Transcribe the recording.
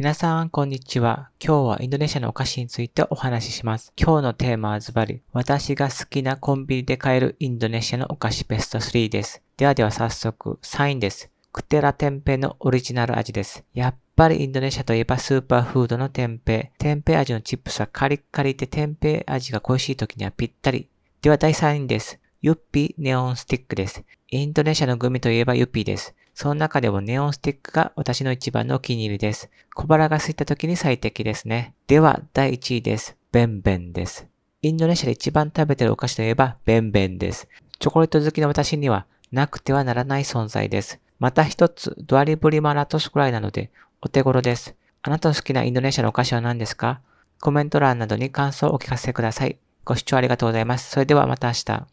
皆さん、こんにちは。今日はインドネシアのお菓子についてお話しします。今日のテーマはズバリ、私が好きなコンビニで買えるインドネシアのお菓子ベスト3です。ではでは早速、3位です。 Qtela Tempe のオリジナル味です。やっぱりインドネシアといえばスーパーフードのテンペイ。テンペイ味のチップスはカリッカリでテンペ味が恋しい時にはぴったり。では第2位です。 Yupi ネオンスティックです。インドネシアのグミといえばユッピーです。その中でもネオンスティックが私の一番のお気に入りです。小腹が空いた時に最適ですね。では、第1位です。 Beng-Beng です。インドネシアで一番食べてるお菓子といえばベンベンです。チョコレート好きの私にはなくてはならない存在です。また一つ、ドアリブリマラトスくらいなのでお手頃です。あなたの好きなインドネシアのお菓子は何ですか？コメント欄などに感想をお聞かせください。ご視聴ありがとうございます。それではまた明日。